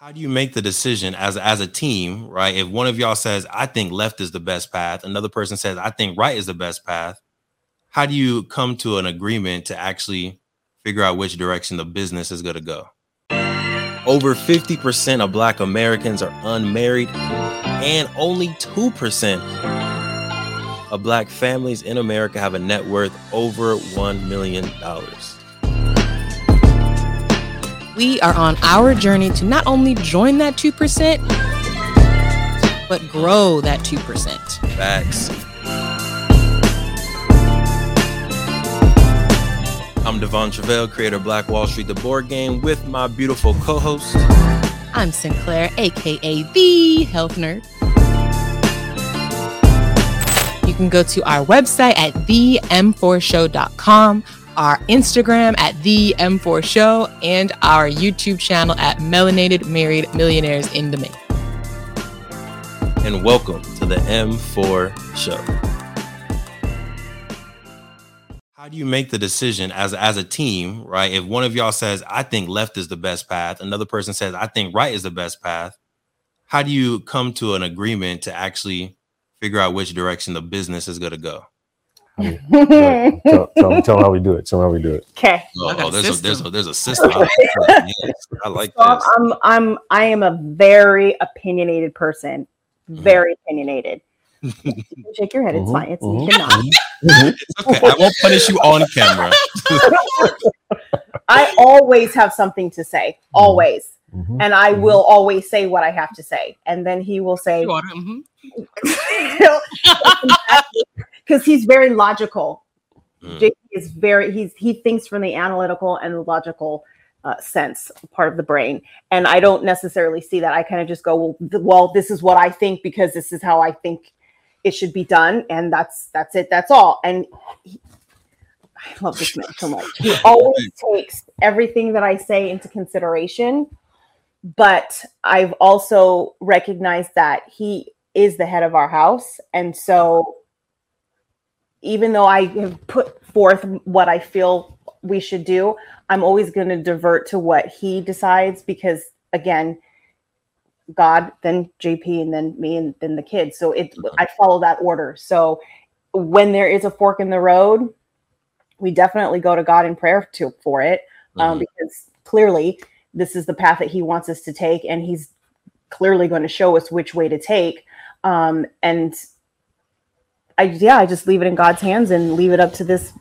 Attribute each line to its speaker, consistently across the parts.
Speaker 1: How do you make the decision as as a team, right? If one of y'all says, "I think left is the best path," another person says, "I think right is the best path." How do you come to an agreement to actually figure out which direction the business is going to go? Over 50% of black Americans are unmarried and only 2% of black families in America have a net worth over $1 million.
Speaker 2: We are on our journey to not only join that 2%, but grow that 2%.
Speaker 1: Facts. I'm Devon Travell, creator of Black Wall Street, the board game, with my beautiful co host.
Speaker 2: I'm Sinclair, aka the Health Nerd. You can go to our website at them4show.com, our Instagram at the M4 Show, and our YouTube channel at Melanated Married Millionaires in the Making.
Speaker 1: And welcome to the M4 Show. How do you make the decision as as a team, right? If one of y'all says, "I think left is the best path," another person says, "I think right is the best path." How do you come to an agreement to actually figure out which direction the business is going to go?
Speaker 3: tell, tell, tell how we do it. Tell how we do it.
Speaker 4: Okay.
Speaker 1: Oh, oh there's a there's a there's a system. I like, yes, I like
Speaker 4: So
Speaker 1: this.
Speaker 4: I'm I'm I am a very opinionated person.
Speaker 1: Mm-hmm.
Speaker 4: Very opinionated. You shake your head. It's
Speaker 3: Mhm,
Speaker 4: fine. It's
Speaker 3: mhm.
Speaker 4: you cannot.
Speaker 1: It's okay. I won't punish you on camera.
Speaker 4: I always have something to say. Always.
Speaker 3: Mhm.
Speaker 4: And I
Speaker 3: Mhm.
Speaker 4: will always say what I have to say. And then he will say
Speaker 2: Mhm.
Speaker 4: Because he's very logical.
Speaker 1: Mm.
Speaker 4: JP is very he's he thinks from the analytical and the logical uh, sense part of the brain, and I don't necessarily see that. I kind of just go, well, th- well, this is what I think because this is how I think it should be done, and that's that's it. That's all. And he, I love this man so much. He always takes everything that I say into consideration, but I've also recognized that he is the head of our house, and so even though I have put forth what I feel we should do, I'm always going to divert to what he decides because, again, God, then JP, and then me, and then the kids. So it, I follow that order. So when there is a fork in the road, we definitely go to God in prayer to for it, um,
Speaker 1: Mhm.
Speaker 4: because clearly this is the path that He wants us to take, and He's clearly going to show us which way to take. Um, and I yeah, I just leave it in God's hands and leave it up to this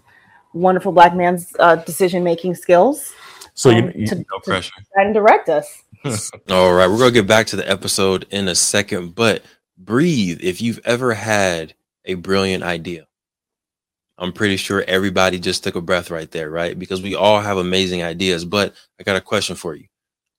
Speaker 4: wonderful black man's uh, decision making skills
Speaker 3: So you,
Speaker 4: um,
Speaker 3: you
Speaker 4: to,
Speaker 1: No pressure.
Speaker 4: guide and direct us.
Speaker 1: All right, we're gonna get back to the episode in a second, but breathe if you've ever had a brilliant idea. I'm pretty sure everybody just took a breath right there, right? Because we all have amazing ideas, but I got a question for you.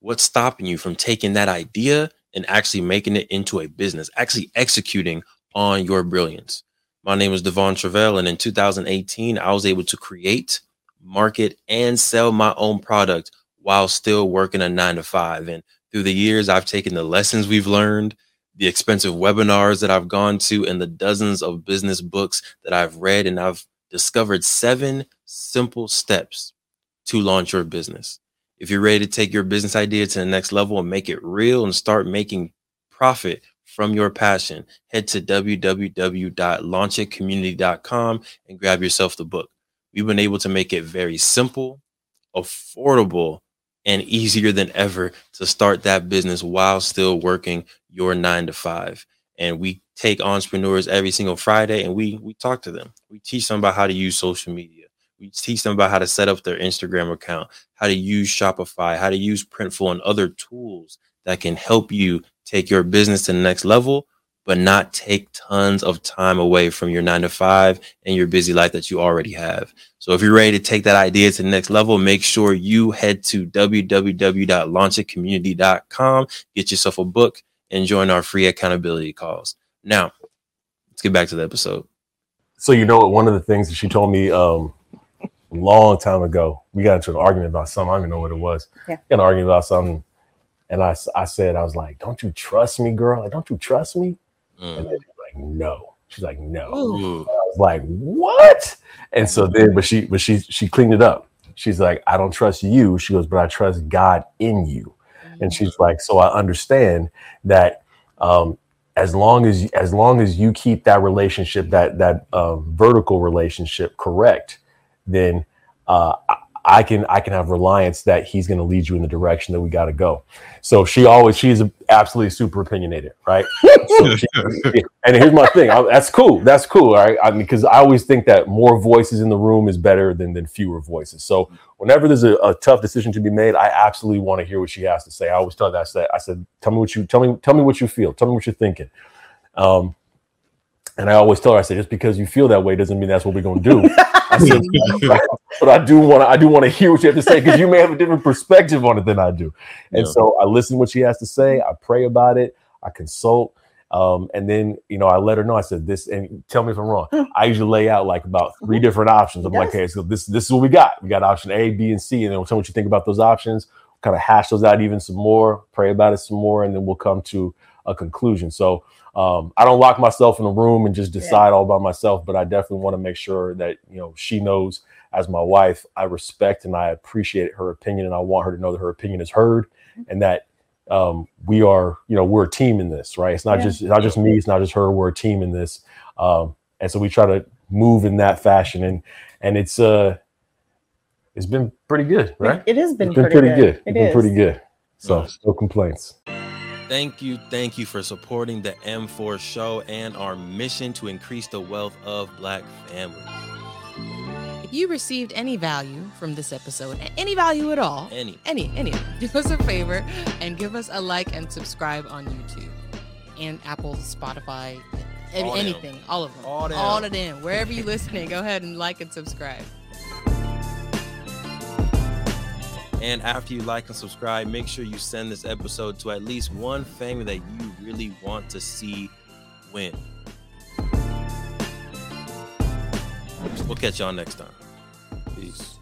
Speaker 1: What's stopping you from taking that idea and actually making it into a business, actually executing on your brilliance? My name is Devon Travell, and in 2018, I was able to create, market, and sell my own product while still working a nine to five. And through the years, I've taken the lessons we've learned, the expensive webinars that I've gone to, and the dozens of business books that I've read, and I've discovered seven simple steps to launch your business. If you're ready to take your business idea to the next level and make it real and start making profit from your passion, head to www.launchitcommunity.com and grab yourself the book. We've been able to make it very simple, affordable, and easier than ever to start that business while still working your nine to five. And we take entrepreneurs every single Friday and we we talk to them. We teach them about how to use social media. We teach them about how to set up their Instagram account, how to use Shopify, how to use Printful and other tools that can help you take your business to the next level, but not take tons of time away from your nine to five and your busy life that you already have. So if you're ready to take that idea to the next level, make sure you head to www.launchitcommunity.com, get yourself a book, and join our free accountability calls. Now, let's get back to the episode.
Speaker 3: so you know what? One of the things that she told me um, a long time ago, we got into an argument about something. I don't even know what it was.
Speaker 4: Yeah.
Speaker 3: Got an argument about something, and I, I said I was like, "Don't you trust me, girl? Like, don't you trust me?" And
Speaker 1: Mm.
Speaker 3: then she's like, "No." She's like, "No."
Speaker 1: Ooh.
Speaker 3: I was like, "What?" And so then, but she, but she, she cleaned it up. She's like, "I don't trust you." She goes, "But I trust God in you." And she's like, so I understand that um, as long as as long as you keep that relationship, that that um, vertical relationship correct, then uh, I, I can I can have reliance that he's going to lead you in the direction that we got to go. So she always she's absolutely super opinionated, right? So she, and here's my thing, I, that's cool, that's cool, all right? I mean, because I always think that more voices in the room is better than than fewer voices. So whenever there's a, a tough decision to be made, I absolutely want to hear what she has to say. I always tell that I said, I said, tell me what you tell me tell me what you feel, tell me what you're thinking. Um, and I always tell her, I said, just because you feel that way doesn't mean that's what we're gonna do. I said, but I do want to, I do want to hear what you have to say because you may have a different perspective on it than I do. And
Speaker 1: Yeah.
Speaker 3: so I listen to what she has to say. I pray about it. I consult. Um, and then, you know, I let her know, I said this, and tell me if I'm wrong. I usually lay out like about three different options. I'm like,
Speaker 4: Yes.
Speaker 3: okay, so this, this is what we got. We got option A, B, and C. And then we'll tell me what you think about those options, kind of hash those out even some more, pray about it some more, and then we'll come to a conclusion. So, um, I don't lock myself in a room and just decide all by myself, but I definitely want to make sure that you know she knows as my wife, I respect and I appreciate her opinion, and I want her to know that her opinion is heard, and that um, we are, you know, we're a team in this, right? It's not
Speaker 4: Yeah.
Speaker 3: just it's not just me, it's not just her. We're a team in this, um, and so we try to move in that fashion, and and it's uh, it's been pretty good, right?
Speaker 4: It has been,
Speaker 3: It's been
Speaker 4: pretty,
Speaker 3: pretty good.
Speaker 4: It
Speaker 3: It's been
Speaker 4: is.
Speaker 3: pretty good. So no complaints.
Speaker 1: Thank you, thank you for supporting the M4 show and our mission to increase the wealth of Black families.
Speaker 2: If you received any value from this episode, any value at all,
Speaker 1: Any.
Speaker 2: any, any, do us a favor and give us a like and subscribe on YouTube and Apple, Spotify,
Speaker 1: All them.
Speaker 2: anything, all of them,
Speaker 1: All them.
Speaker 2: all of them. Wherever you're listening, go ahead and like and subscribe.
Speaker 1: And after you like and subscribe, make sure you send this episode to at least one family that you really want to see win. We'll catch y'all next time. Peace.